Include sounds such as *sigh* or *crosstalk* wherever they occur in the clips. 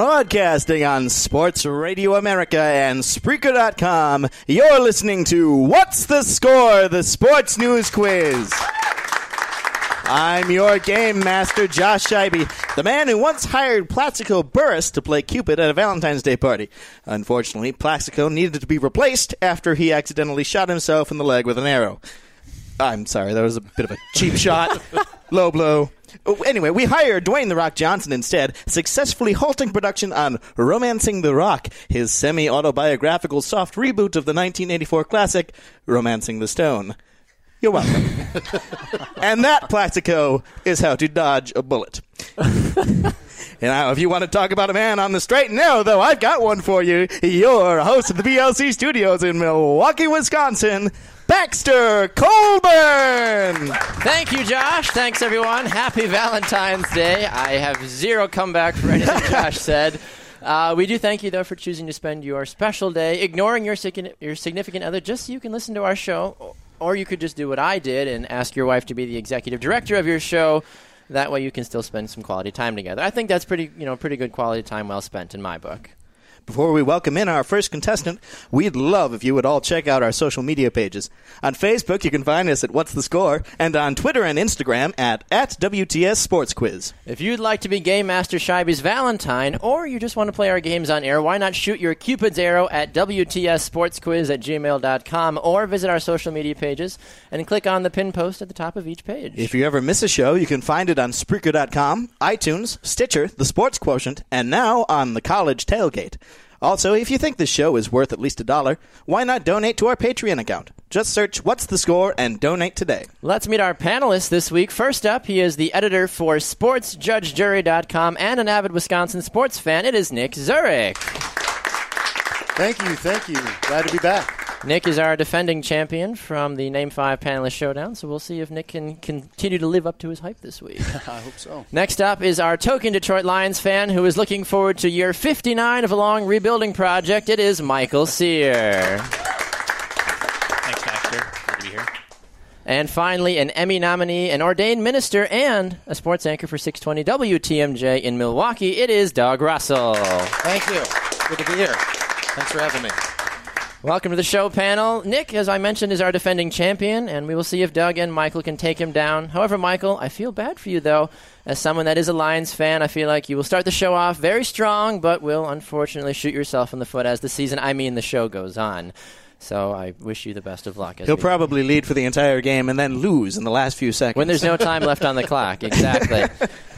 Broadcasting on Sports Radio America and Spreaker.com, you're listening to What's the Score? The Sports News Quiz. I'm your game master, Josh Scheibe, the man who once hired Plaxico Burress to play Cupid at a Valentine's Day party. Unfortunately, Plaxico needed to be replaced after he accidentally shot himself in the leg with an arrow. I'm sorry, that was a bit of a cheap shot. *laughs* Low blow. Oh, Anyway, we hired Dwayne The Rock Johnson instead, successfully halting production on Romancing the Rock, his semi autobiographical soft reboot of the 1984 classic, Romancing the Stone. You're welcome. *laughs* and that, Plaxico, is how to dodge a bullet. *laughs* and now, if you want to talk about a man on the straight and narrow, though, I've got one for you. Your host of the BLC studios in Milwaukee, Wisconsin, Baxter Colburn. Thank you, Josh. Thanks, everyone. Happy Valentine's Day. I have zero comeback for anything *laughs* Josh said. Uh, we do thank you, though, for choosing to spend your special day ignoring your, your significant other just so you can listen to our show. Or you could just do what I did and ask your wife to be the executive director of your show. That way you can still spend some quality time together. I think that's pretty, you know, pretty good quality time well spent in my book. Before we welcome in our first contestant, we'd love if you would all check out our social media pages. On Facebook, you can find us at What's the Score, and on Twitter and Instagram at, at WTS Sports Quiz. If you'd like to be Game Master Scheibe's Valentine, or you just want to play our games on air, why not shoot your Cupid's arrow at WTSSportsQuiz at gmail.com or visit our social media pages and click on the pin post at the top of each page. If you ever miss a show, you can find it on Spreaker.com, iTunes, Stitcher, The Sports Quotient, and now on the College Tailgate. Also, if you think this show is worth at least a dollar, why not donate to our Patreon account? Just search What's the Score and donate today. Let's meet our panelists this week. First up, he is the editor for SportsJudgeJury.com and an avid Wisconsin sports fan. It is Nick Zurich. Thank you, thank you. Glad to be back. Nick is our defending champion from the Name 5 Panelist Showdown, so we'll see if Nick can continue to live up to his hype this week. *laughs* I hope so. Next up is our token Detroit Lions fan who is looking forward to year 59 of a long rebuilding project. It is Michael Sear. Thanks, Baxter. Good to be here. And finally, an Emmy nominee, an ordained minister, and a sports anchor for 620 WTMJ in Milwaukee. It is Doug Russell. Thank you. Good to be here. Thanks for having me. Welcome to the show panel. Nick, as I mentioned, is our defending champion, and we will see if Doug and Michael can take him down. However, Michael, I feel bad for you, though. As someone that is a Lions fan, I feel like you will start the show off very strong, but will unfortunately shoot yourself in the foot as the season, I mean the show, goes on. So I wish you the best of luck. as He'll probably lead for the entire game and then lose in the last few seconds. when there's no time left on the clock. *laughs* Exactly.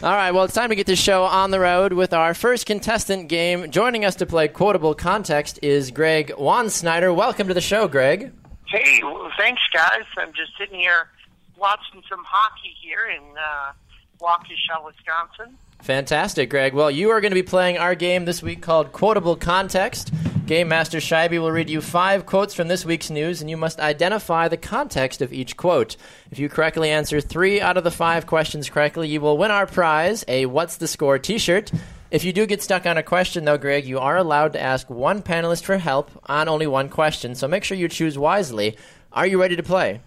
All right, well, it's time to get this show on the road with our first contestant game. Joining us to play Quotable Context is Greg Wansnyder. Welcome to the show, Greg. Hey, well, thanks, guys. I'm just sitting here watching some hockey here in uh, Waukesha, Wisconsin. Fantastic, Greg. Well, you are going to be playing our game this week called Quotable Context. Game Master Scheibe will read you five quotes from this week's news, and you must identify the context of each quote. If you correctly answer three out of the five questions correctly, you will win our prize, a What's the Score t shirt. If you do get stuck on a question, though, Greg, you are allowed to ask one panelist for help on only one question, so make sure you choose wisely. Are you ready to play?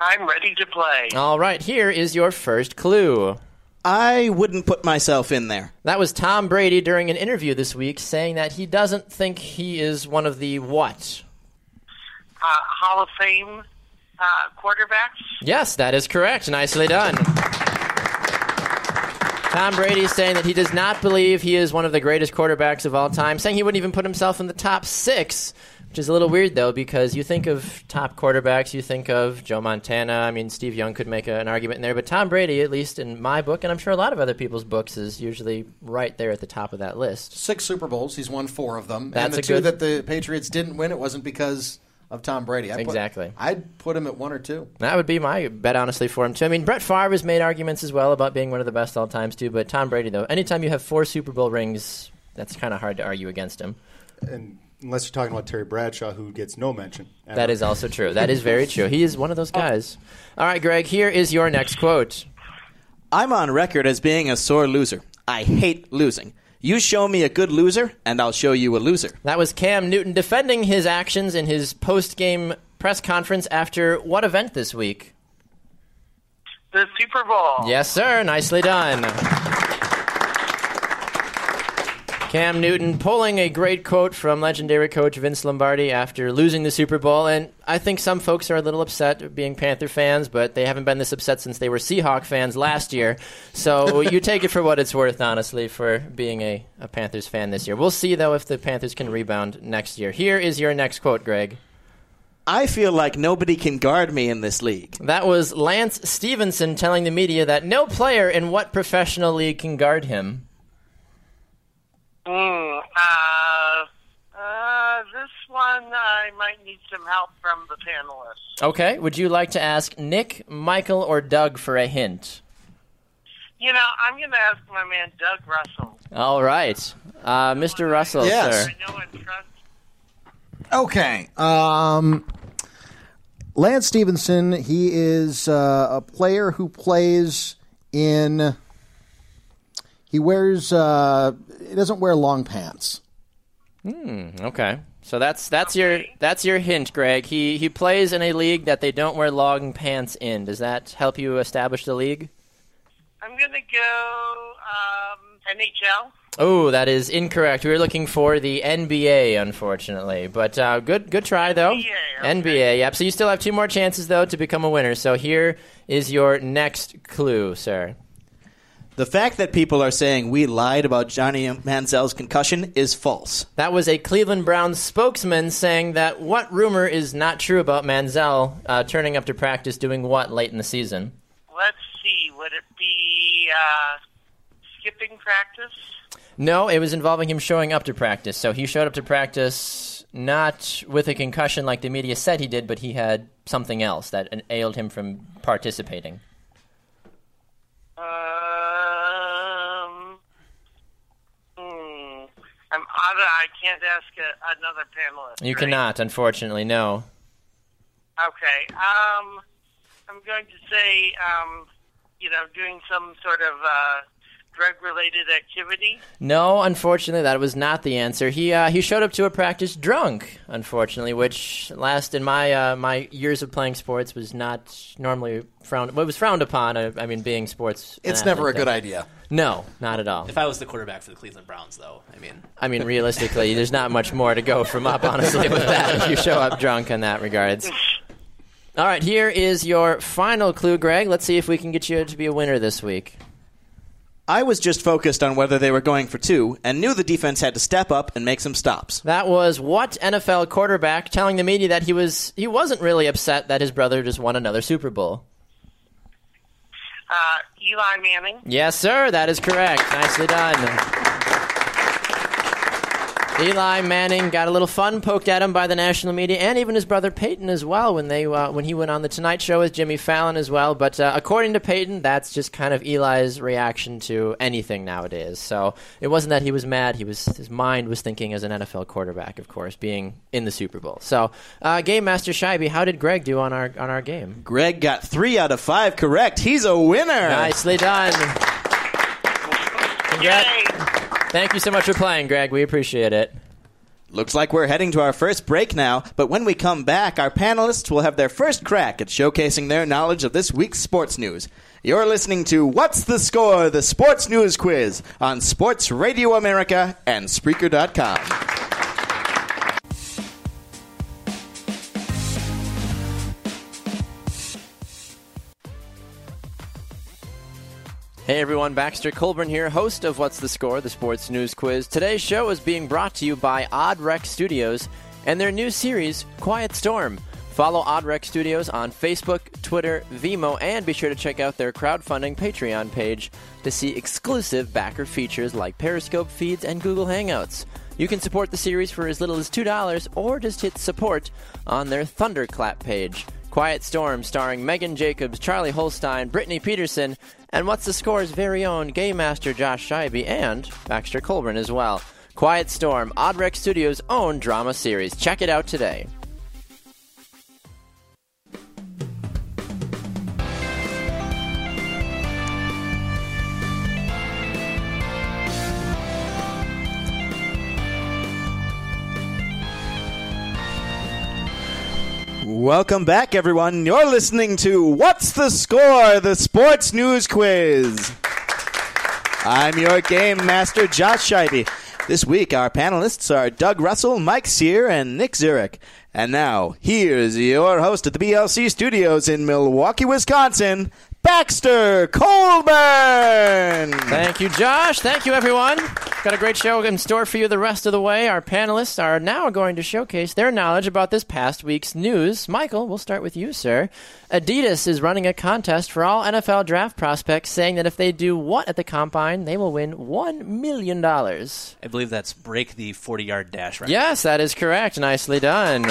I'm ready to play. All right, here is your first clue. I wouldn't put myself in there. That was Tom Brady during an interview this week saying that he doesn't think he is one of the what? Uh, Hall of Fame uh, quarterbacks. Yes, that is correct. Nicely done. Tom Brady is saying that he does not believe he is one of the greatest quarterbacks of all time, saying he wouldn't even put himself in the top six, which is a little weird, though, because you think of top quarterbacks, you think of Joe Montana. I mean, Steve Young could make a, an argument in there, but Tom Brady, at least in my book, and I'm sure a lot of other people's books, is usually right there at the top of that list. Six Super Bowls. He's won four of them. That's and the two good- that the Patriots didn't win, it wasn't because of Tom Brady. I put- Exactly. I'd put him at one or two. That would be my bet, honestly, for him too. I mean, Brett Favre has made arguments as well about being one of the best all times too. But Tom Brady, though, anytime you have four Super Bowl rings, that's kind of hard to argue against him. And unless you're talking about Terry Bradshaw, who gets no mention. ever. That is also true. That is very true. He is one of those oh. guys. All right, Greg. Here is your next quote. I'm on record as being a sore loser. I hate losing. You show me a good loser, and I'll show you a loser. That was Cam Newton defending his actions in his post-game press conference after what event this week? The Super Bowl. Yes, sir. Nicely done. Cam Newton pulling a great quote from legendary coach Vince Lombardi after losing the Super Bowl. And I think some folks are a little upset being Panther fans, but they haven't been this upset since they were Seahawk fans last year. So *laughs* you take it for what it's worth, honestly, for being a, a Panthers fan this year. We'll see, though, if the Panthers can rebound next year. Here is your next quote, Greg. I feel like nobody can guard me in this league. That was Lance Stephenson telling the media that no player in what professional league can guard him. Mm, uh, uh, this one I might need some help from the panelists. Okay, would you like to ask Nick, Michael, or Doug for a hint? You know, I'm going to ask my man Doug Russell. All right. Uh, Mr. Russell, Yes. sir. I know and trust. Okay. Um, Lance Stephenson, he is uh, a player who plays in. He wears. Uh, he doesn't wear long pants. Okay. So that's that's your that's your hint, Greg. He he plays in a league that they don't wear long pants in. Does that help you establish the league? I'm going to go um, NHL. Oh, that is incorrect. We were looking for the NBA, unfortunately. But uh, good good try though. NBA, okay. NBA, yep. So you still have two more chances though to become a winner. So here is your next clue, sir. The fact that people are saying we lied about Johnny Manziel's concussion is false. That was a Cleveland Browns spokesman saying that what rumor is not true about Manziel uh, turning up to practice doing what late in the season? Let's see. Would it be uh, skipping practice? No, it was involving him showing up to practice. So he showed up to practice not with a concussion like the media said he did, but he had something else that ailed him from participating. I'm out of, I can't ask a, another panelist. You right? cannot, unfortunately, no. Okay. Um, I'm going to say, um, you know, doing some sort of uh, drug-related activity. No, unfortunately, that was not the answer. He uh, he showed up to a practice drunk, unfortunately, which last in my uh, my years of playing sports was not normally frowned. Well, it was frowned upon. I, I mean, being sports. an It's never a athlete, good idea. No, not at all. If I was the quarterback for the Cleveland Browns, though, I mean, I mean, realistically, there's not much more to go from up, honestly, with that if you show up drunk in that regards. All right, here is your final clue, Greg. Let's see if we can get you to be a winner this week. I was just focused on whether they were going for two and knew the defense had to step up and make some stops. That was what NFL quarterback telling the media that he was he wasn't really upset that his brother just won another Super Bowl. Uh, Eli Manning. Yes, sir, that is correct. Nicely done. Eli Manning got a little fun poked at him by the national media, and even his brother Peyton as well when they uh, when he went on the Tonight Show with Jimmy Fallon as well. But uh, according to Peyton, that's just kind of Eli's reaction to anything nowadays. So it wasn't that he was mad; he was his mind was thinking as an NFL quarterback, of course, being in the Super Bowl. So, uh, Game Master Scheibe, how did Greg do on our on our game? Greg got three out of five correct. He's a winner. Nicely done. Congrats. Yay! Thank you so much for playing, Greg. We appreciate it. Looks like we're heading to our first break now, but when we come back, our panelists will have their first crack at showcasing their knowledge of this week's sports news. You're listening to What's the Score? The Sports News Quiz on Sports Radio America and Spreaker.com. Hey everyone, Baxter Colburn here, host of What's the Score, the sports news quiz. Today's show is being brought to you by Odd Rec Studios and their new series, Quiet Storm. Follow Odd Rec Studios on Facebook, Twitter, Vimeo, and be sure to check out their crowdfunding Patreon page to see exclusive backer features like Periscope feeds and Google Hangouts. You can support the series for as little as $2 or just hit support on their Thunderclap page. Quiet Storm, starring Megan Jacobs, Charlie Holstein, Brittany Peterson, and What's the Score's very own Game Master Josh Scheibe and Baxter Colburn as well. Quiet Storm, Oddrec Studios' own drama series. Check it out today. Welcome back, everyone. You're listening to What's the Score? The Sports News Quiz. I'm your game master, Josh Scheibe. This week, our panelists are Doug Russell, Mike Sear, and Nick Zurich. And now, here's your host at the BLC studios in Milwaukee, Wisconsin, Baxter Colburn. Thank you, Josh. Thank you, everyone. Got a great show in store for you the rest of the way. Our panelists are now going to showcase their knowledge about this past week's news. Michael, we'll start with you, sir. Adidas is running a contest for all NFL draft prospects, saying that if they do what at the combine, they will win $1 million. I believe that's break the 40 yard dash record. Yes, that is correct. Nicely done.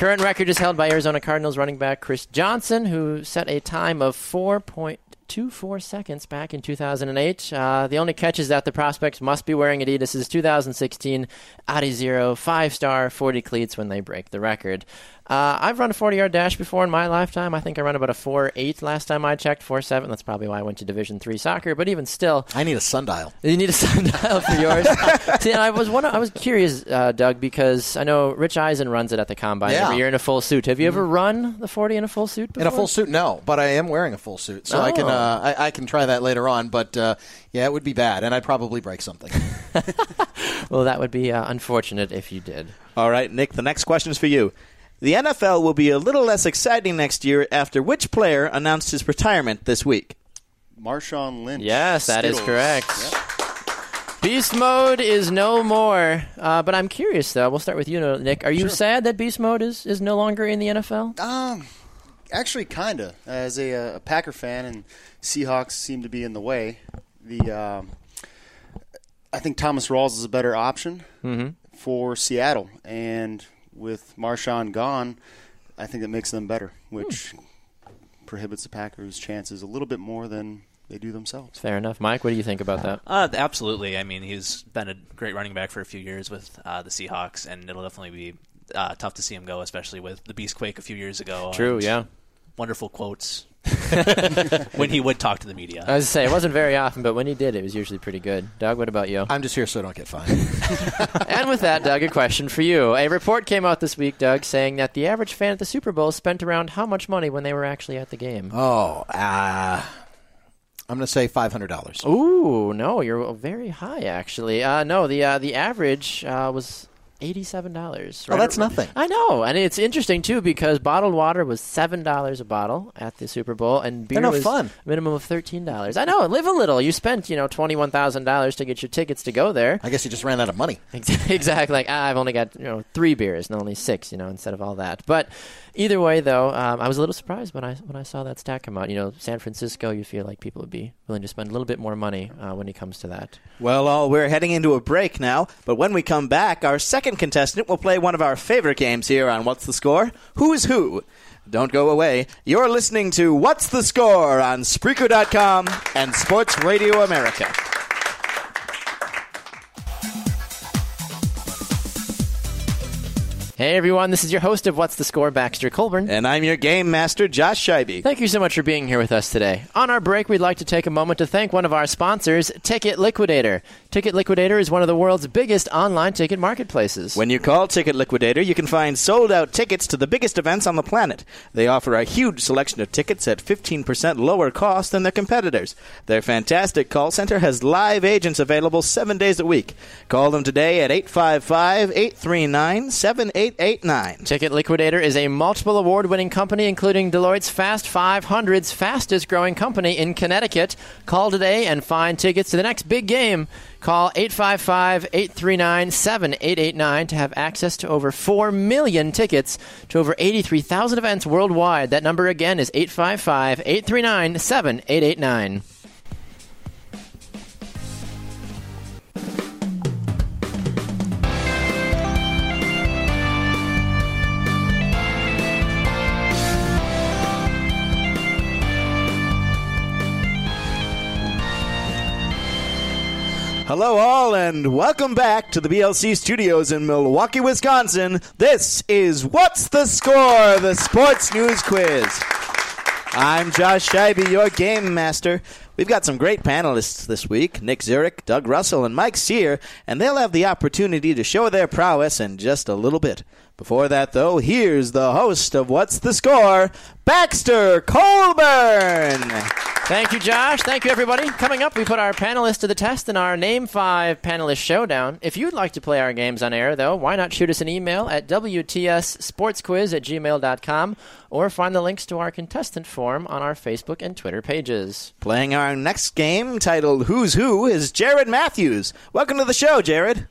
Current record is held by Arizona Cardinals running back Chris Johnson, who set a time of 4.24 seconds back in 2008. Uh, the only catch is that the prospects must be wearing Adidas' 2016 Adizero 5 star 40 cleats when they break the record. Uh, I've run a 40 yard dash before in my lifetime. I think I ran about a 4 8 last time I checked, 4 7. That's probably why I went to Division 3 soccer. But even still, I need a sundial. you need a *laughs* sundial for yours. *laughs* See, I was one. I was curious, uh, Doug, because I know Rich Eisen runs it at the combine Yeah. every year in a full suit. Have you ever run the 40 in a full suit before? In a full suit, no, but I am wearing a full suit, so I can Oh. uh, I, I can try that later on. But uh, yeah, it would be bad, and I'd probably break something. *laughs* Well, that would be uh, unfortunate if you did. All right, Nick, the next question is for you. The NFL will be a little less exciting next year after which player announced his retirement this week? Marshawn Lynch. Yes, that is Skittles. correct. Yep. Beast mode is no more. Uh, but I'm curious, though. We'll start with you, Nick. Are you sad that beast mode is, is no longer in the NFL? Um, actually, kinda. As a, uh, a Packer fan, and Seahawks seem to be in the way. The um, I think Thomas Rawls is a better option for Seattle, and with Marshawn gone, I think it makes them better, which prohibits the Packers' chances a little bit more than they do themselves. Fair enough. Mike, what do you think about that? Uh, absolutely. I mean, he's been a great running back for a few years with uh, the Seahawks, and it'll definitely be uh, tough to see him go, especially with the Beastquake a few years ago. True, yeah. Wonderful quotes *laughs* when he would talk to the media. I was to say, it wasn't very often, but when he did, it was usually pretty good. Doug, what about you? I'm just here so I don't get fined. *laughs* and with that, Doug, a question for you. A report came out this week, Doug, saying that the average fan at the Super Bowl spent around how much money when they were actually at the game? oh, uh, I'm going to say five hundred dollars. Ooh, no, you're very high actually. Uh, no, the uh, the average uh, was eighty-seven dollars. Oh, that's nothing. I know, and it's interesting too because bottled water was seven dollars a bottle at the Super Bowl, and beer no was fun. minimum of thirteen dollars. I know, live a little. You spent you know twenty-one thousand dollars to get your tickets to go there. I guess you just ran out of money. *laughs* Exactly. Like ah, I've only got you know three beers and only six, you know, instead of all that. But either way, though, um, I was a little surprised when I when I saw that stat come out. You know, San Francisco, you feel like people would be willing to spend a little bit more money uh, when it comes to that. Well, uh, we're heading into a break now, but when we come back, our second contestant will play one of our favorite games here on What's the Score? Who's Who? Don't go away. You're listening to What's the Score on Spreaker.com and Sports Radio America. Hey everyone, this is your host of What's the Score, Baxter Colburn. And I'm your game master, Josh Scheibe. Thank you so much for being here with us today. On our break, we'd like to take a moment to thank one of our sponsors, Ticket Liquidator. Ticket Liquidator is one of the world's biggest online ticket marketplaces. When you call Ticket Liquidator, you can find sold out tickets to the biggest events on the planet. They offer a huge selection of tickets at 15% lower cost than their competitors. Their fantastic call center has live agents available seven days a week. Call them today at 855 839 7889. Ticket Liquidator is a multiple award winning company, including Deloitte's Fast 500's fastest growing company in Connecticut. Call today and find tickets to the next big game. Call 855 839 7889 to have access to over 4 million tickets to over 83,000 events worldwide. That number again is 855 839 7889. Hello, all, and welcome back to the BLC studios in Milwaukee, Wisconsin. This is What's the Score? The Sports News Quiz. I'm Josh Scheibe, your game master. We've got some great panelists this week Nick Zurich, Doug Russell, and Mike Sear, and they'll have the opportunity to show their prowess in just a little bit. Before that, though, here's the host of What's the Score, Baxter Colburn. Thank you, Josh. Thank you, everybody. Coming up, we put our panelists to the test in our Name 5 panelist showdown. If you'd like to play our games on air, though, why not shoot us an email at WTSSportsQuiz at gmail.com or find the links to our contestant form on our Facebook and Twitter pages. Playing our next game titled Who's Who is Jared Matthews. Welcome to the show, Jared.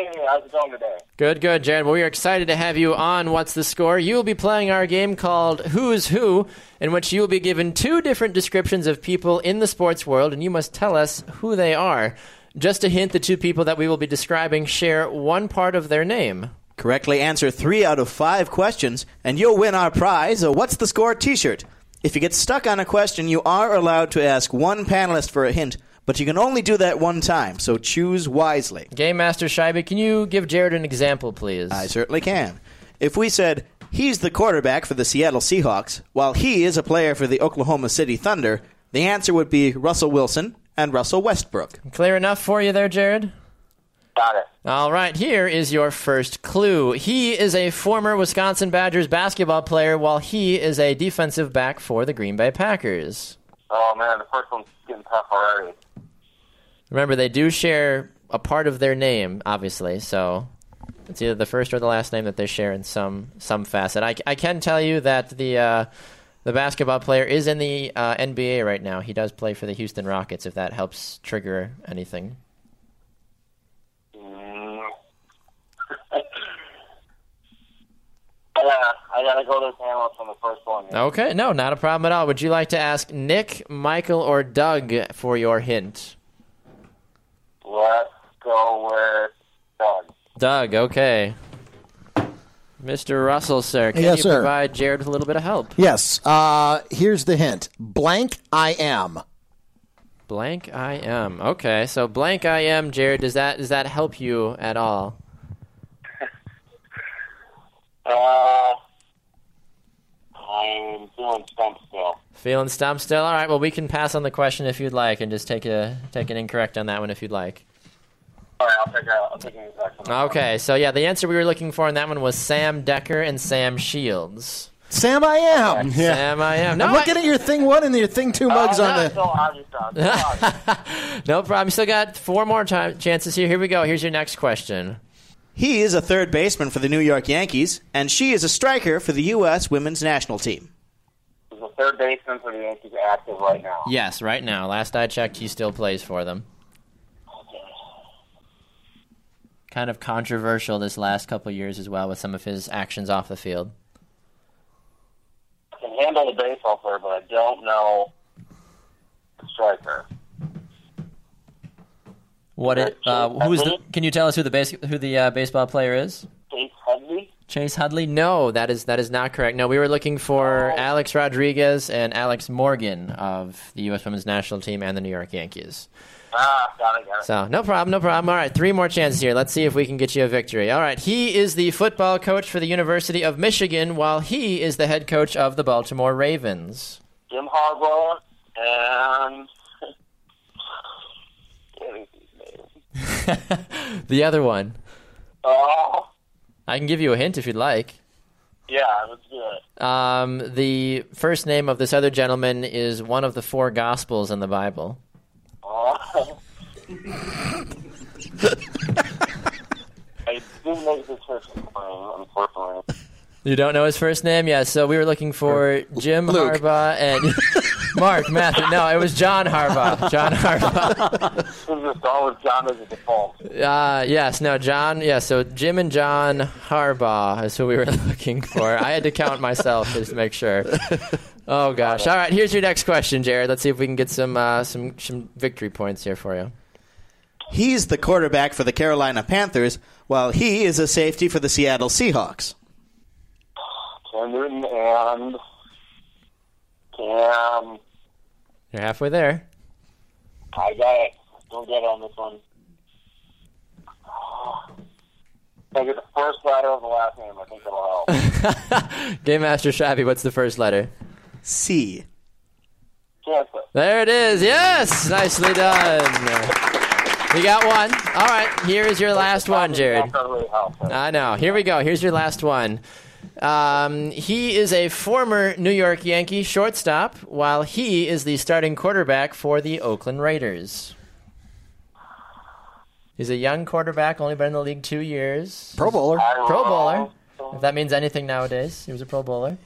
Hey, how's it going today? Good, good, Jared. Well, we are excited to have you on What's the Score? You will be playing our game called Who's Who, in which you will be given two different descriptions of people in the sports world, and you must tell us who they are. Just a hint the two people that we will be describing share one part of their name. Correctly answer three out of five questions, and you'll win our prize, a What's the Score t shirt. If you get stuck on a question, you are allowed to ask one panelist for a hint, but you can only do that one time, so choose wisely. Game Master Scheibe, can you give Jared an example, please? I certainly can. If we said, he's the quarterback for the Seattle Seahawks, while he is a player for the Oklahoma City Thunder, the answer would be Russell Wilson and Russell Westbrook. Clear enough for you there, Jared? Got it. All right, here is your first clue. He is a former Wisconsin Badgers basketball player, while he is a defensive back for the Green Bay Packers. Oh man, the first one's getting tough already. Remember, they do share a part of their name, obviously, so it's either the first or the last name that they share in some some facet. I, I can tell you that the uh, the basketball player is in the uh, NBA right now. He does play for the Houston Rockets, if that helps trigger anything. Mm. *laughs* yeah, I gotta go to on the first one. here. Okay, no, not a problem at all. Would you like to ask Nick, Michael, or Doug for your hint? Let's go with Doug. Doug, okay. Mr. Russell, sir, can Yes, you sir. provide Jared with a little bit of help? Yes. Uh, here's the hint. Blank I am. Blank I am. Okay, so blank I am, Jared. Does that does that help you at all? *laughs* Uh, I'm feeling stumped still. Feeling stumped still? All right. Well, we can pass on the question if you'd like, and just take a take an incorrect on that one if you'd like. All right, I'll take a, I'll take an exact. Okay. So yeah, the answer we were looking for in that one was Sam Dekker and Sam Shields. Sam I am. Yeah. Sam I am. No, I'm looking I- at your thing one and your thing two mugs Oh, on that's the. so obvious, Doug. So obvious. *laughs* no problem. You still got four more time chances here. Here we go. Here's your next question. He is a third baseman for the New York Yankees, and she is a striker for the U.S. women's national team. Is the third baseman for the Yankees active right now? Yes, right now. Last I checked, he still plays for them. Kind of controversial this last couple years as well with some of his actions off the field. I can handle the baseball player, but I don't know the striker. What it? Uh, who's the? Can you tell us who the base, who the uh, baseball player is? Chase Headley? No, that is that is not correct. No, we were looking for Alex Rodriguez and Alex Morgan of the U.S. Women's National Team and the New York Yankees. Ah, got it, got it. So no problem, no problem. All right, three more chances here. Let's see if we can get you a victory. All right, he is the football coach for the University of Michigan, while he is the head coach of the Baltimore Ravens. Jim Harbaugh and *laughs* *laughs* the other one. oh I can give you a hint if you'd like. yeah, let's do it. Um, the first name of this other gentleman is one of the four Gospels in the Bible. Oh. *laughs* I didn't make this first name, unfortunately. You don't know his first name? Yeah, so we were looking for Jim Luke. Harbaugh and *laughs* Mark Matthew. No, it was John Harbaugh. John Harbaugh. This is just all with John as a default. Uh, yes, no, John. Yeah, so Jim and John Harbaugh is who we were *laughs* looking for. I had to count myself just to make sure. Oh gosh! All right, here's your next question, Jared. Let's see if we can get some uh, some some victory points here for you. He's the quarterback for the Carolina Panthers, while he is a safety for the Seattle Seahawks. Cam Newton and Cam. Um, You're halfway there. I got it. Don't get it on this one. *sighs* I get the first letter of the last name. I think it'll help. *laughs* Game Master Shabby, what's the first letter? C. Chancellor. There it is. Yes, nicely done. You got one. All right, here is your last one, Jared. That really helps. I know. Here we go. Here's your last one. Um, he is a former New York Yankee shortstop, while he is the starting quarterback for the Oakland Raiders. He's a young quarterback, only been in the league two years. Pro Bowler. Pro bowler. If that means anything nowadays, he was a Pro Bowler.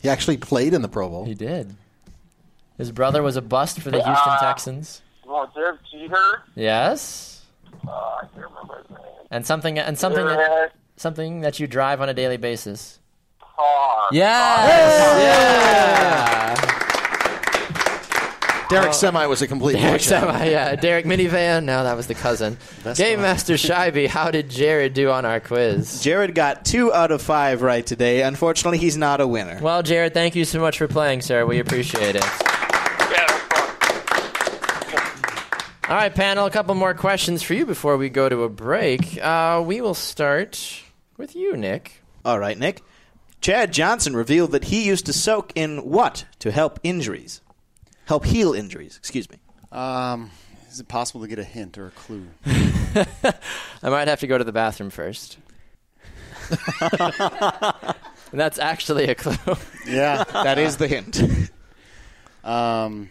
He actually played in the Pro Bowl. He did. His brother was a bust for the Houston Texans. Well, Derek Jeter. Yes, Uh, I can't remember his name. and something and something that, Derek something that you drive on a daily basis. Carr. Yes. Yeah. Derek Semi was a complete Derek washout. Semi, yeah. Derek Minivan. No, that was the cousin. Game Master Scheibe, how did Jared do on our quiz? Jared got two out of five right today. Unfortunately, he's not a winner. Well, Jared, thank you so much for playing, sir. We appreciate it. Yeah, no problem. All right, panel, a couple more questions for you before we go to a break. Uh, we will start with you, Nick. All right, Nick. Chad Johnson revealed that he used to soak in what to help injuries? Help heal injuries, excuse me. Um, is it possible to get a hint or a clue? *laughs* I might have to go to the bathroom first. and *laughs* that's actually a clue. Yeah. That is the hint. *laughs* Um,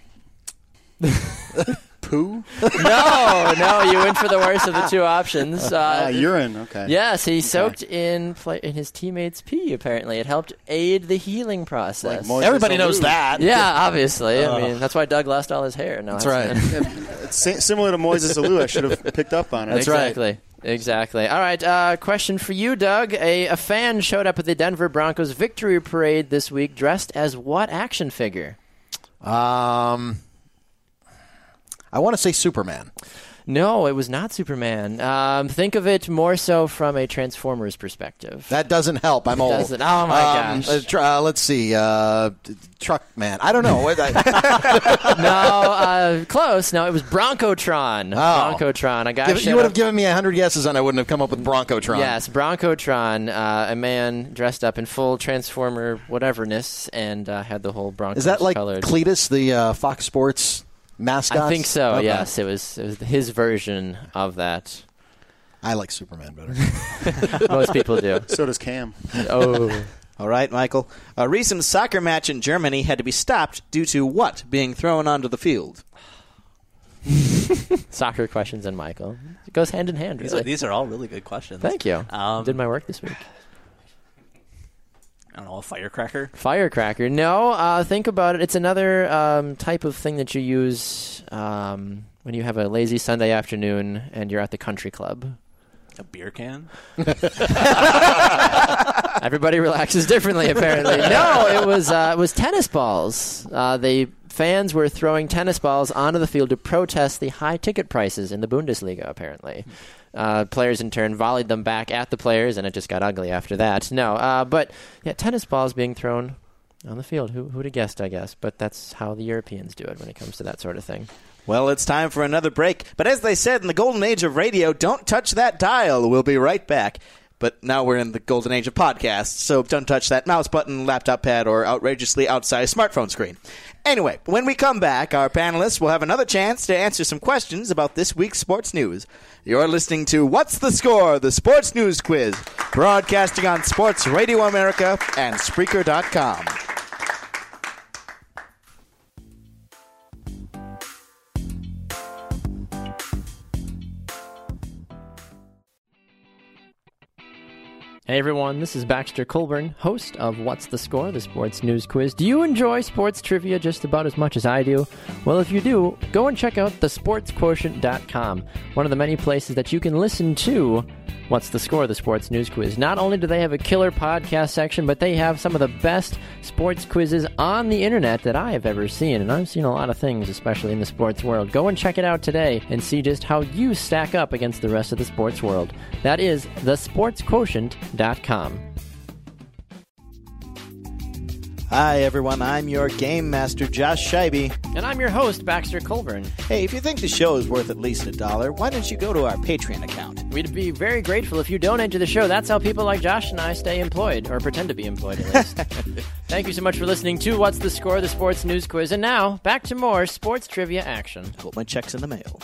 poo? no, no, you went for the worst of the two options. Uh, *laughs* Uh, urine. Okay. Yes, he soaked in play, in his teammates' pee. Apparently, it helped aid the healing process. Like Everybody knows Alou. that. yeah, obviously. I mean, that's why Doug lost all his hair. No, That's right. It's similar to Moises Alou. I should have *laughs* picked up on it. That's right. exactly. Exactly. All right. Uh, question for you, Doug. A, a fan showed up at the Denver Broncos victory parade this week, dressed as what action figure? Um, I want to say Superman. No, it was not Superman. Um, think of it more so from a Transformers perspective. That doesn't help. I'm old. doesn't. Oh, my Um, gosh. uh, tr- uh, let's see. Uh, t- truck man. I don't know. *laughs* *laughs* No, uh, close. No, it was Broncotron. Oh. Broncotron. A guy Give- you would have given me a hundred guesses, and I wouldn't have come up with Broncotron. Yes, Broncotron, uh, a man dressed up in full Transformer whateverness and uh, had the whole Broncos Is that like colored. Cleatus, the uh, Fox Sports mascot? I think so. Okay. Yes, it was, it was his version of that. I like Superman better. *laughs* Most people do. So does Cam. Oh, *laughs* All right, Michael. A recent soccer match in Germany had to be stopped due to what being thrown onto the field? *laughs* soccer questions and Michael. It goes hand in hand. These are, these are all really good questions. Thank you. Um, Did my work this week. I don't know, a firecracker? Firecracker. No, uh, think about it. It's another um, type of thing that you use um, when you have a lazy Sunday afternoon and you're at the country club. A beer can? *laughs* Everybody relaxes differently, apparently. *laughs* No, it was uh, it was tennis balls. Uh, they fans were throwing tennis balls onto the field to protest the high ticket prices in the Bundesliga. Apparently, uh, players in turn volleyed them back at the players, and it just got ugly after that. No, uh, but yeah, tennis balls being thrown on the field. Who who'd have guessed? I guess, but that's how the Europeans do it when it comes to that sort of thing. Well, it's time for another break. But as they said in the golden age of radio, don't touch that dial. We'll be right back. But now we're in the golden age of podcasts, so don't touch that mouse button, laptop pad, or outrageously outsized smartphone screen. Anyway, when we come back, our panelists will have another chance to answer some questions about this week's sports news. You're listening to What's the Score? The Sports News Quiz, broadcasting on Sports Radio America and Spreaker.com. Hey everyone, this is Baxter Colburn, host of What's the Score, the sports news quiz. Do you enjoy sports trivia just about as much as I do? Well, if you do, go and check out thesportsquotient.com, one of the many places that you can listen to What's the Score, of the sports news quiz. Not only do they have a killer podcast section, but they have some of the best sports quizzes on the internet that I have ever seen, and I've seen a lot of things, especially in the sports world. Go and check it out today and see just how you stack up against the rest of the sports world. That is thesportsquotient.com. Hi, everyone. I'm your game master, Josh Scheibe. And I'm your host, Baxter Colburn. Hey, if you think the show is worth at least a dollar, why don't you go to our Patreon account? We'd be very grateful if you donate to the show. That's how people like Josh and I stay employed, or pretend to be employed at least. *laughs* Thank you so much for listening to What's the Score, the sports news quiz. And now, back to more sports trivia action. Hope my check's in the mail.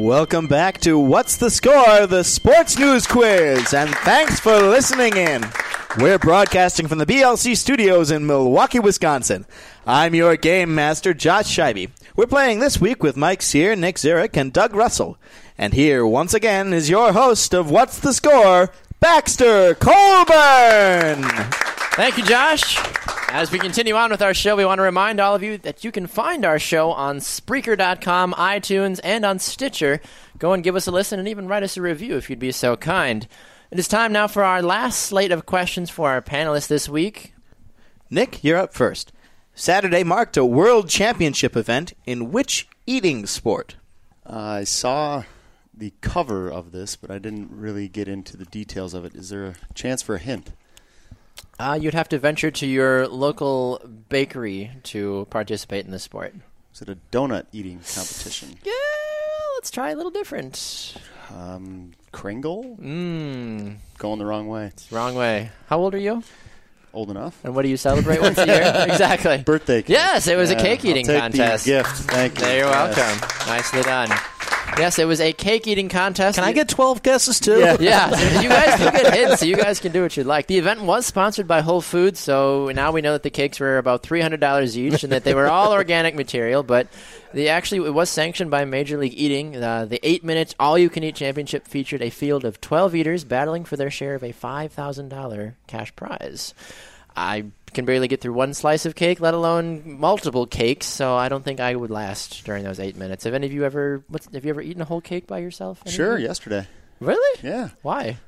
Welcome back to What's the Score, the sports news quiz, and thanks for listening in. We're broadcasting from the BLC studios in Milwaukee, Wisconsin. I'm your game master, Josh Scheibe. We're playing this week with Mike Sear, Nick Zurich, and Doug Russell. And here, once again, is your host of What's the Score, Baxter Colburn. Thank you, Josh. As we continue on with our show, we want to remind all of you that you can find our show on Spreaker.com, iTunes, and on Stitcher. Go and give us a listen and even write us a review if you'd be so kind. It is time now for our last slate of questions for our panelists this week. Nick, you're up first. Saturday marked a world championship event in which eating sport? Uh, I saw the cover of this, but I didn't really get into the details of it. Is there a chance for a hint? Uh, you'd have to venture to your local bakery to participate in the sport. Is it a donut eating competition? Yeah, let's try a little different. Um, Kringle? Mmm, Going the wrong way. wrong way. How old are you? Old enough? And what do you celebrate once a year? *laughs* exactly. Birthday cake. Yes, it was a cake eating contest. The gift. Thank you. There, you're Yes. welcome. Nicely done. Yes, it was a cake eating contest. Can I get 12 guesses too? Yeah. Yeah, *laughs* you guys can get hints, so you guys can do what you'd like. The event was sponsored by Whole Foods, so now we know that the cakes were about three hundred dollars each, and that they were all organic material. But the actually it was sanctioned by Major League Eating. Uh, the eight minutes all you can eat championship featured a field of twelve eaters battling for their share of a five thousand dollar cash prize. I can barely get through one slice of cake, let alone multiple cakes. So I don't think I would last during those eight minutes. Have any of you ever? What's, have you ever eaten a whole cake by yourself? Any Sure, yesterday. Really? Yeah. Why?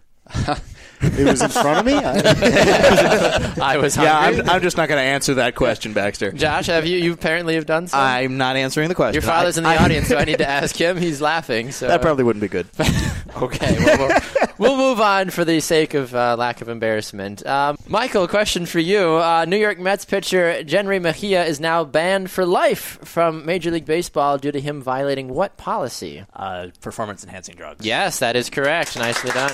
It was in front of me. I, *laughs* I was Yeah, hungry. I'm, I'm just not going to answer that question, Baxter. Josh, have you? You apparently have done so. I'm not answering the question. Your father's in the I- audience, so I need to *laughs* ask him. He's laughing. So That probably wouldn't be good. *laughs* okay. Well, we'll, we'll move on for the sake of uh, lack of embarrassment. Um, Michael, question for you: uh, New York Mets pitcher Jenry Mejia is now banned for life from Major League Baseball due to him violating what policy? Uh, performance enhancing drugs. Yes, that is correct. Nicely done.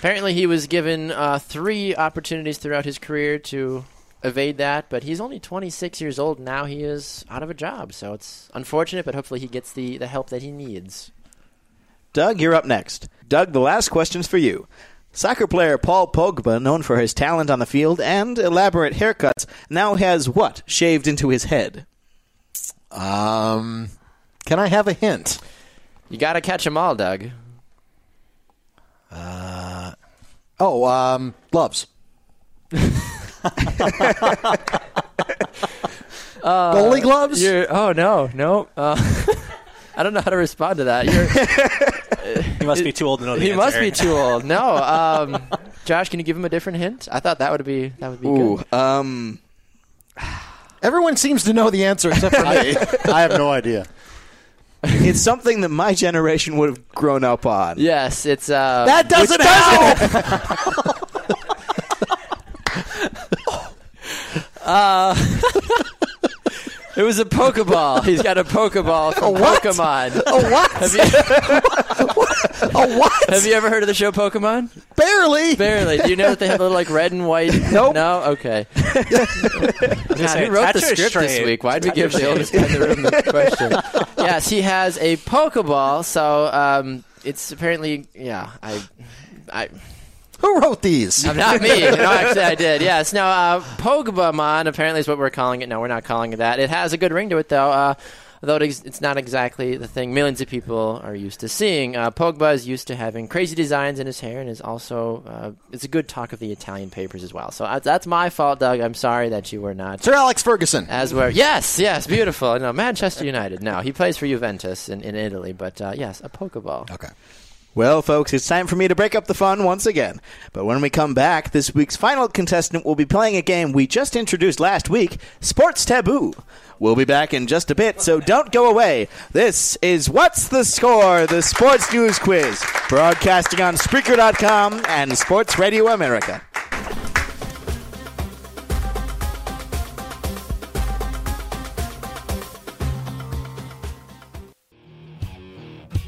Apparently, he was given uh, three opportunities throughout his career to evade that, but he's only 26 years old now. He is out of a job, so it's unfortunate, but hopefully he gets the, the help that he needs. Doug, you're up next. Doug, the last question's for you. Soccer player Paul Pogba, known for his talent on the field and elaborate haircuts, now has what shaved into his head? Um, can I have a hint? You got to catch them all, Doug. Oh, um, gloves. Goalie gloves? You're, oh, no, no. Uh, *laughs* I don't know how to respond to that. You're, He must be too old to know the *laughs* he answer. must be too old. No. *laughs* Um, Josh, can you give him a different hint? I thought that would be that would be Ooh, good. um, *sighs* Everyone seems to know the answer except for me. I have no idea. It's something that my generation would have grown up on. Yes, it's uh, that doesn't help. *laughs* *laughs* *laughs* It was a Pokeball. *laughs* He's got a Pokeball from what? Pokemon. A what? Have you, *laughs* a what? have you ever heard of the show Pokemon? Barely. Barely. Do you know that they have a little like red and white? Nope. No. Okay. *laughs* God, who wrote the script this week? Why'd we give the oldest guy in the room the question? Yes, he has a Pokeball. So um, it's apparently yeah. I. I, Who wrote these? I'm not me. No, actually, I did. Yes. Now, uh, Pokemon apparently is what we're calling it. No, we're not calling it that. It has a good ring to it, though. Uh, though it ex- it's not exactly the thing millions of people are used to seeing. Uh, Pogba is used to having crazy designs in his hair, and is also uh, it's a good talk of the Italian papers as well. So uh, that's my fault, Doug. I'm sorry that you were not. Sir Alex Ferguson. As were yes, yes, beautiful. No, Manchester United. No, he plays for Juventus in, in Italy, but uh, yes, a Pokeball. Okay. Well, folks, it's time for me to break up the fun once again. But when we come back, this week's final contestant will be playing a game we just introduced last week Sports Taboo. We'll be back in just a bit, so don't go away. This is What's the Score, the sports news quiz, broadcasting on Spreaker.com and Sports Radio America.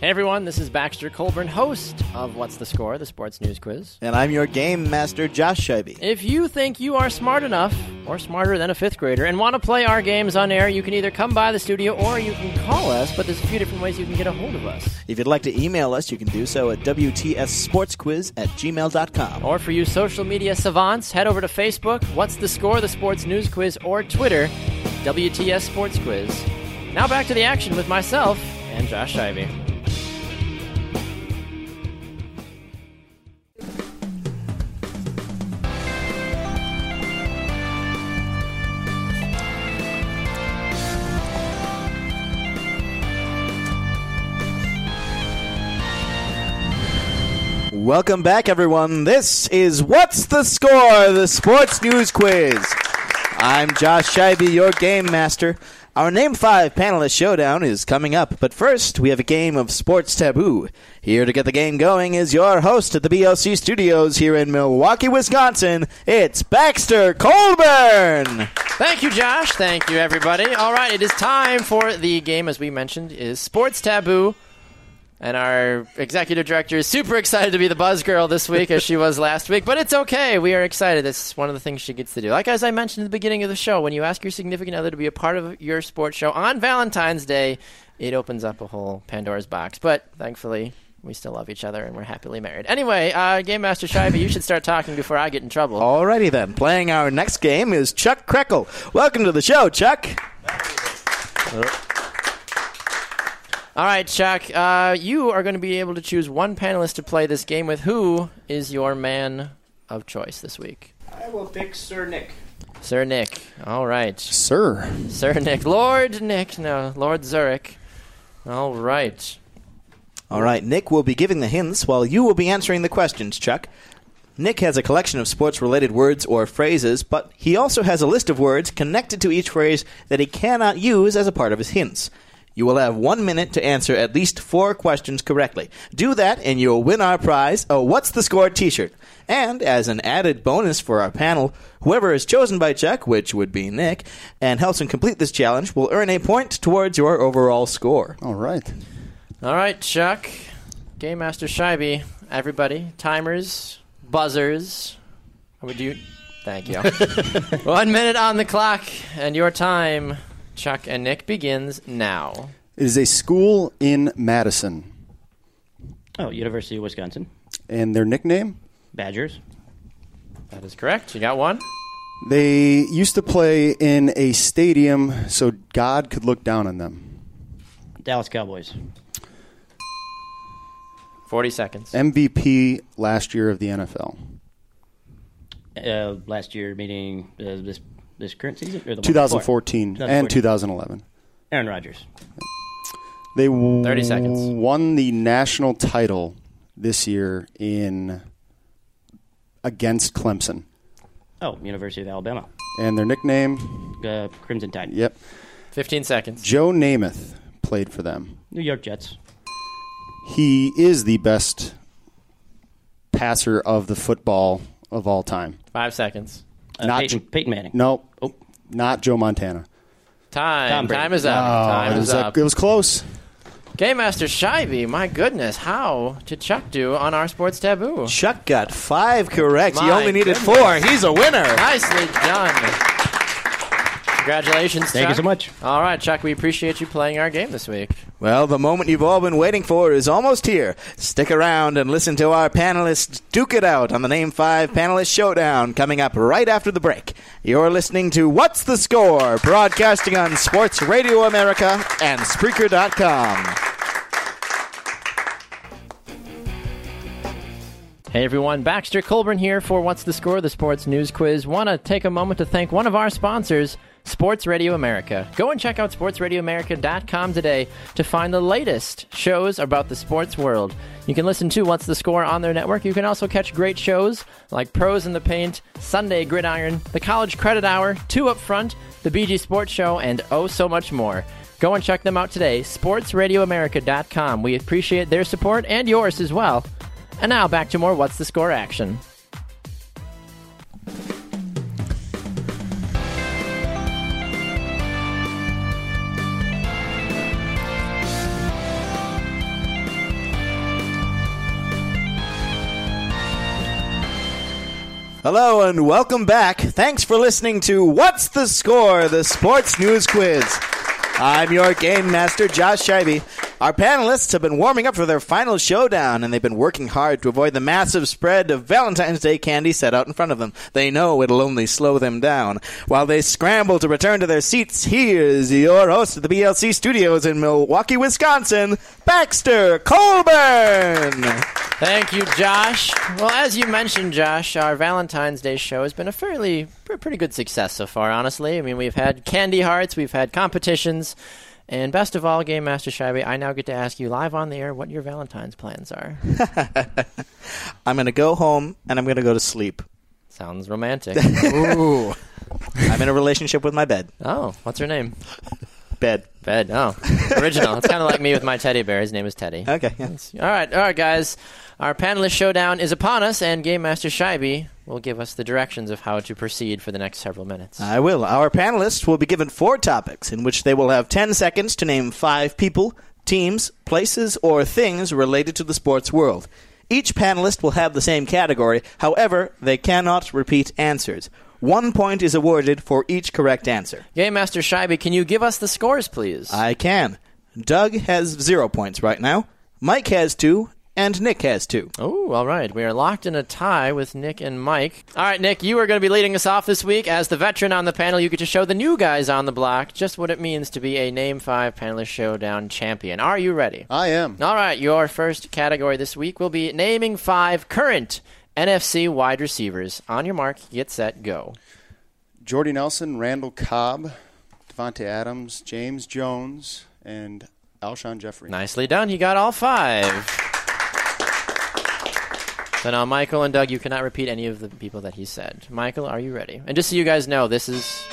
And everyone, this is Baxter Colburn, host of What's the Score, the sports news quiz. And I'm your game master, Josh Scheibe. If you think you are smart enough, or smarter than a fifth grader, and want to play our games on air, you can either come by the studio or you can call us, but there's a few different ways you can get a hold of us. If you'd like to email us, you can do so at WTSSportsQuiz at gmail.com. Or for you social media savants, head over to Facebook, What's the Score, the sports news quiz, or Twitter, WTS Sports Quiz. Now back to the action with myself and Josh Scheibe. Welcome back, everyone. This is What's the Score? The Sports News Quiz. I'm Josh Scheibe, your game master. Our Name 5 panelist showdown is coming up, but first we have a game of Sports Taboo. Here to get the game going is your host at the BLC studios here in Milwaukee, Wisconsin. It's Baxter Colburn. Thank you, Josh. Thank you, everybody. All right, it is time for the game, as we mentioned, is Sports Taboo. And our executive director is super excited to be the buzz girl this week, as she was last week. But it's okay. We are excited. It's one of the things she gets to do. Like as I mentioned at the beginning of the show, when you ask your significant other to be a part of your sports show on Valentine's Day, it opens up a whole Pandora's box. But thankfully, we still love each other and we're happily married. Anyway, uh, Game Master Scheibe, you should start talking before I get in trouble. Alrighty then. Playing our next game is Chuck Krekel. Welcome to the show, Chuck. All right, Chuck. Uh, you are going to be able to choose one panelist to play this game with. Who is your man of choice this week? I will pick Sir Nick. Sir Nick. All right. Sir. Sir Nick. Lord Nick. No, Lord Zurich. All right. All right, Nick will be giving the hints while you will be answering the questions, Chuck. Nick has a collection of sports related words or phrases, but he also has a list of words connected to each phrase that he cannot use as a part of his hints. You will have one minute to answer at least four questions correctly. Do that, and you'll win our prize a What's the Score t shirt. And as an added bonus for our panel, whoever is chosen by Chuck, which would be Nick, and helps him complete this challenge will earn a point towards your overall score. All right. All right, Chuck. Game Master Scheibe. Everybody. Timers. Buzzers. How would you? Thank you. *laughs* one minute on the clock, and your time, Chuck and Nick, begins now. It is a school in Madison. Oh, University of Wisconsin. And their nickname? Badgers. That is correct. You got one? They used to play in a stadium so God could look down on them. Dallas Cowboys. 40 seconds. MVP last year of the NFL. Uh, last year, meaning uh, this this current season or the 2014 and 2011. Aaron Rodgers. They 30 seconds. won the national title this year in against Clemson. Oh, University of Alabama. And their nickname, Uh, Crimson Tide. yep, 15 seconds. Joe Namath played for them. New York Jets. He is the best passer of the football of all time. Five seconds. Uh, Not Peyton, J- Peyton Manning. Nope. Oh. Not Joe Montana. Time. Tom Brady. Time is up. Time it, is was a- up. it was close. Game Master Scheibe, my goodness, how did Chuck do on our sports taboo? Chuck got five correct. he only needed goodness. four. He's a winner. Nicely done. Congratulations, Thank Chuck. you so much. All right, Chuck, we appreciate you playing our game this week. Well, the moment you've all been waiting for is almost here. Stick around and listen to our panelists duke it out on the Name 5 Panelist Showdown coming up right after the break. You're listening to What's the Score? Broadcasting on Sports Radio America and Spreaker.com. Hey everyone, Baxter Colburn here for What's the Score, the sports news quiz. Want to take a moment to thank one of our sponsors, Sports Radio America. Go and check out sportsradioamerica.com today to find the latest shows about the sports world. You can listen to What's the Score on their network. You can also catch great shows like Pros in the Paint, Sunday Gridiron, the College Credit Hour, Two Up Front, the BG Sports Show, and oh so much more. Go and check them out today, sportsradioamerica.com. We appreciate their support and yours as well. And now back to more What's the Score action. Hello and welcome back. Thanks for listening to What's the Score, the sports news quiz. I'm your game master, Josh Scheibe. Our panelists have been warming up for their final showdown, and they've been working hard to avoid the massive spread of Valentine's Day candy set out in front of them. They know it'll only slow them down. While they scramble to return to their seats, here's your host of the BLC studios in Milwaukee, Wisconsin, Baxter Colburn. Thank you, Josh. Well, as you mentioned, Josh, our Valentine's Day show has been a fairly pretty good success so far, honestly. I mean, we've had candy hearts, we've had competitions, and best of all, Game Master Scheibe, I now get to ask you live on the air what your Valentine's plans are. *laughs* I'm going to go home and I'm going to go to sleep. Sounds romantic. *laughs* Ooh. I'm in a relationship with my bed. oh, what's her name? *laughs* Bed. Bed. Oh, original. it's kind of like me with my teddy bear. His name is Teddy. Okay. yeah. All right, all right, guys. Our panelist showdown is upon us, and Game Master Scheibe will give us the directions of how to proceed for the next several minutes. I will. Our panelists will be given four topics in which they will have 10 seconds to name five people, teams, places, or things related to the sports world. Each panelist will have the same category, however, they cannot repeat answers. One point is awarded for each correct answer. Game Master Scheibe, can you give us the scores, please? I can. Doug has zero points right now. Mike has two, and Nick has two. Oh, all right. We are locked in a tie with Nick and Mike. All right, Nick, you are going to be leading us off this week. As the veteran on the panel, you get to show the new guys on the block just what it means to be a Name 5 Panelist Showdown champion. Are you ready? I am. All right, your first category this week will be naming five current NFC wide receivers. On your mark, get set, go. Jordy Nelson, Randall Cobb, Davante Adams, James Jones, and Alshon Jeffery. Nicely done. He got all five. So now, Michael and Doug, you cannot repeat any of the people that he said. Michael, are you ready? And just so you guys know, this is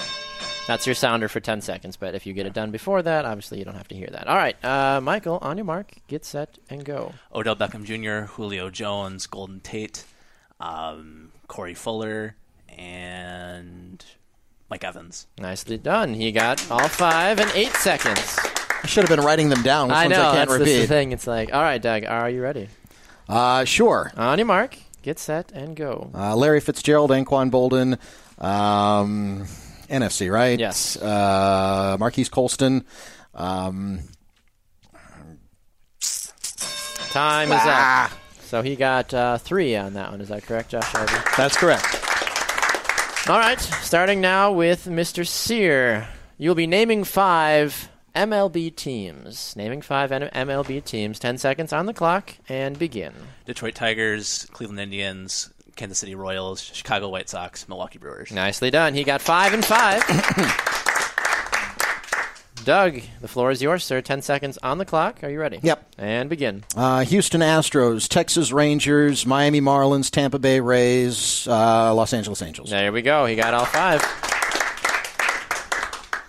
that's your sounder for 10 seconds, but if you get it done before that, obviously you don't have to hear that. All right, uh, Michael, on your mark, get set, and go. Odell Beckham Jr., Julio Jones, Golden Tate, um, Corey Fuller, and Mike Evans. Nicely done. He got all five in eight seconds. I should have been writing them down. Which I ones know, I can't that's, that's the thing. It's like, all right, Doug, are you ready? Uh, sure. On your mark, get set, and go. Uh, Larry Fitzgerald, Anquan Boldin, um, NFC, right? Yes. Uh, Marquise Colston. Um, Time is up. So he got uh, three on that one. Is that correct, Josh? Harvey? That's correct. All right, starting now with Mr. Sear. You'll be naming five MLB teams. Naming five MLB teams. Ten seconds on the clock, and begin. Detroit Tigers, Cleveland Indians, Kansas City Royals, Chicago White Sox, Milwaukee Brewers. Nicely done. He got five and five. *coughs* Doug, the floor is yours, sir. Ten seconds on the clock. Are you ready? Yep. And begin. uh, Houston Astros, Texas Rangers, Miami Marlins, Tampa Bay Rays, uh, Los Angeles Angels. There we go. He got all five.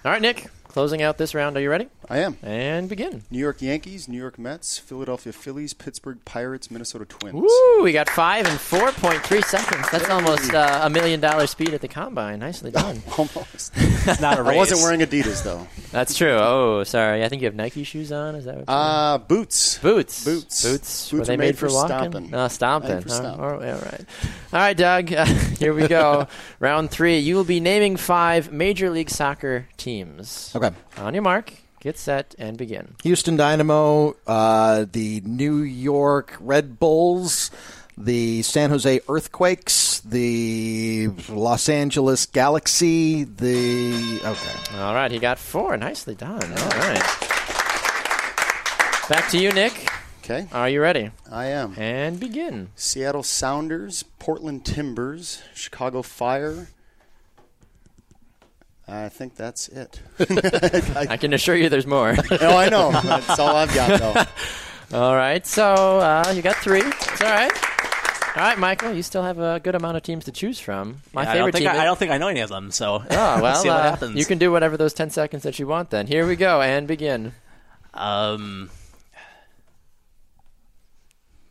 All right, Nick. Closing out this round. Are you ready? I am. And begin. New York Yankees, New York Mets, Philadelphia Phillies, Pittsburgh Pirates, Minnesota Twins. Woo! We got five in 4.3 seconds. That's almost uh, a million dollar speed at the combine. Nicely done. *laughs* Almost. It's not a race. *laughs* I wasn't wearing Adidas though. That's true. Oh, sorry. I think you have Nike shoes on. Is that what? Uh, boots. Boots. boots. Boots. Were Boots they are made, made for, for walking? stomping. Uh, stomping. Huh? stomping. All right. All right. All right, Doug. *laughs* here we go. Round three. You will be naming five Major League Soccer teams. Okay. On your mark, get set, and begin. Houston Dynamo, uh, the New York Red Bulls, the San Jose Earthquakes, the Los Angeles Galaxy, the okay. All right. He got four. Nicely done. All right. Back to you, Nick. Okay, Are you ready? I am. And begin. Seattle Sounders, Portland Timbers, Chicago Fire. I think that's it. *laughs* I can assure you there's more. *laughs* oh, I know. That's all I've got though. *laughs* all right, so uh, you got three. It's all right. All right, Michael, you still have a good amount of teams to choose from. My Yeah, favorite don't team. I, I don't think I know any of them. So oh well, let's see what uh, happens. you can do whatever those ten seconds that you want. Then here we go and begin. Um,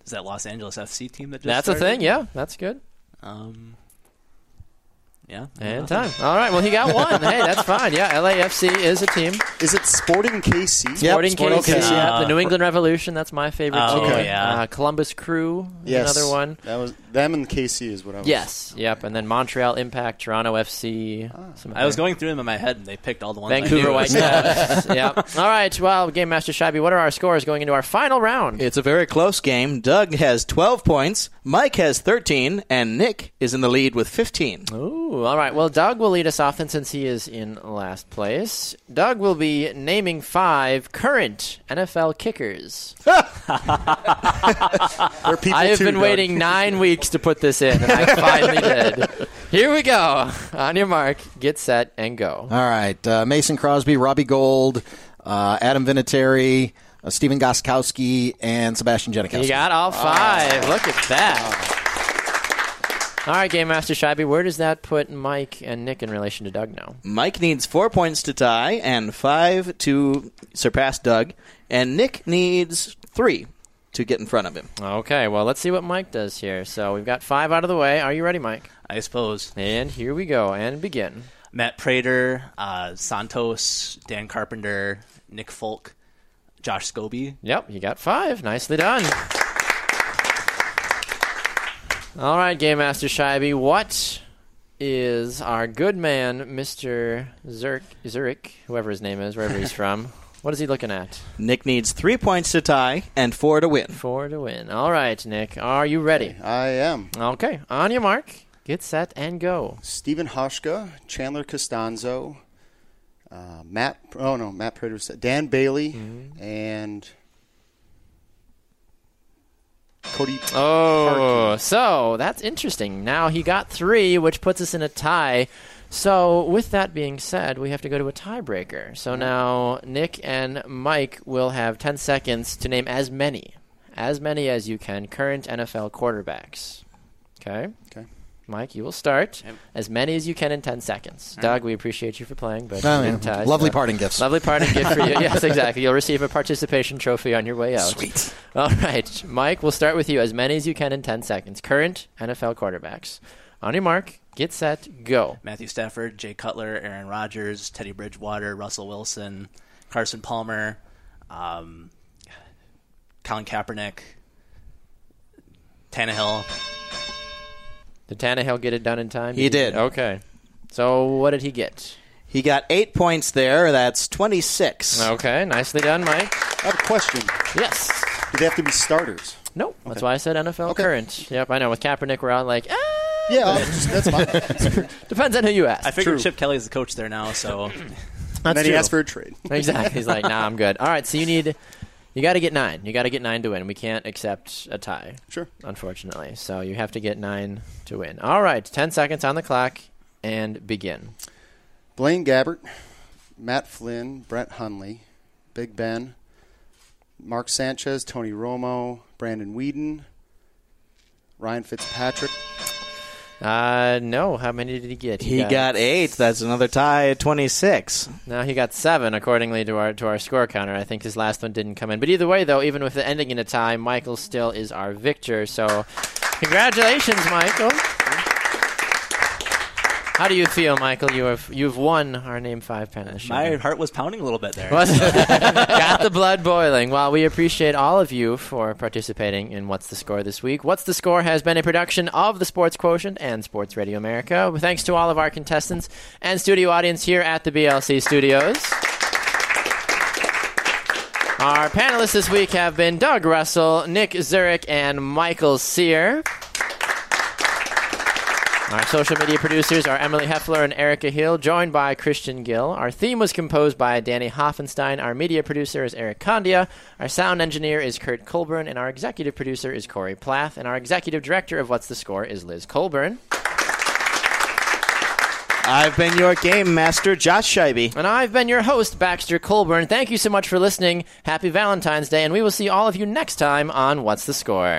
is that Los Angeles FC team that just That's a thing. Yeah, that's good. Um, Yeah. And time. All right. Well, he got one. *laughs* hey, that's fine. Yeah, LAFC is a team. Is it Sporting KC? Yep, Sporting Sporting KC. KC. yeah. The New England Revolution. That's my favorite Oh, team. okay. yeah. Uh, Columbus Crew. Yes. Another one. That was them and KC is what I was. Yes. Yep. And then Montreal Impact, Toronto FC. Ah. I was going through them in my head, and they picked all the ones I Vancouver knew. Whitecaps. *laughs* yep. All right. Well, Game Master Shabby, what are our scores going into our final round? It's a very close game. Doug has 12 points, Mike has 13, and Nick is in the lead with 15. Ooh, all right. Well, Doug will lead us off then since he is in last place. Doug will be naming five current NFL kickers. *laughs* I have too, been Doug. waiting nine weeks to put this in, and I *laughs* finally did. Here we go. On your mark, get set, and go. All right. Uh, Mason Crosby, Robbie Gould, uh, Adam Vinatieri, uh, Stephen Gostkowski, and Sebastian Janikowski. You got all five. Look at that. All right, Game Master Shabby, where does that put Mike and Nick in relation to Doug now? Mike needs four points to tie and five to surpass Doug, and Nick needs three to get in front of him. Okay, well, let's see what Mike does here. So we've got five out of the way. Are you ready, Mike? I suppose. And here we go, and begin. Matt Prater, uh, Santos, Dan Carpenter, Nick Folk, Josh Scobee. Yep, you got five. Nicely done. All right, Game Master Scheibe, what is our good man, Mr. Zurich, Zurich, whoever his name is, wherever he's *laughs* from, what is he looking at? Nick needs three points to tie and four to win. Four to win. All right, Nick, are you ready? I am. Okay, on your mark, get set, and go. Steven Hauschka, Chandler Catanzaro, uh, Matt. Oh no, Matt Prater. said- Dan Bailey Mm-hmm. and Cody. Oh, so that's interesting. Now he got three, which puts us in a tie. So, with that being said, we have to go to a tiebreaker. So mm-hmm. now Nick and Mike will have 10 seconds to name as many, as many as you can, current NFL quarterbacks. Okay? Okay. Mike, you will start. As many as you can in 10 seconds. Doug, we appreciate you for playing, but Oh, yeah. didn't Lovely so- parting gifts. Lovely parting gift for you. *laughs* Yes, exactly. You'll receive a participation trophy on your way out. Sweet. All right, Mike, we'll start with you. As many as you can in 10 seconds. Current NFL quarterbacks. On your mark, get set, go. Matthew Stafford, Jay Cutler, Aaron Rodgers, Teddy Bridgewater, Russell Wilson, Carson Palmer, um, Colin Kaepernick, Tannehill. Did Tannehill get it done in time? He did. Okay. So what did he get? He got eight points there. That's 26. Okay, nicely done, Mike. I have a question. Yes. Do they have to be starters? Nope. That's why I said NFL Okay. current. Yep, I know. With Kaepernick, we're all like, ah, Yeah, I'll just, that's fine. *laughs* depends on who you ask. I figured True. Chip Kelly's the coach there now, so That's then he asked for a trade. exactly. He's like, nah, I'm good. All right, so you need, you got to get nine. You got to get nine to win. We can't accept a tie. Sure. unfortunately. So you have to get nine to win. All right, 10 seconds on the clock and begin. Blaine Gabbert, Matt Flynn, Brett Hundley, Big Ben, Mark Sanchez, Tony Romo, Brandon Weeden, Ryan Fitzpatrick. Uh, no. How many did he get? He got eight. That's another tie at 26. Now he got seven, accordingly to our to our score counter. I think his last one didn't come in. But either way, though, even with the ending in a tie, Michael still is our victor. So, congratulations, Michael. How do you feel, Michael? You have you've won our name five pen. my heart was pounding a little bit there. *laughs* Got the blood boiling. Well, we appreciate all of you for participating in What's the Score this week. What's the Score has been a production of the Sports Quotient and Sports Radio America. Thanks to all of our contestants and studio audience here at the BLC studios. Our panelists this week have been Doug Russell, Nick Zurich, and Michael Sear. Our social media producers are Emily Heffler and Erica Hill, joined by Christian Gill. Our theme was composed by Danny Hoffenstein. Our media producer is Eric Condia. Our sound engineer is Kurt Colburn. And our executive producer is Corey Plath. And our executive director of What's the Score is Liz Colburn. I've been your game master, Josh Scheibe. And I've been your host, Baxter Colburn. Thank you so much for listening. Happy Valentine's Day. And we will see all of you next time on What's the Score.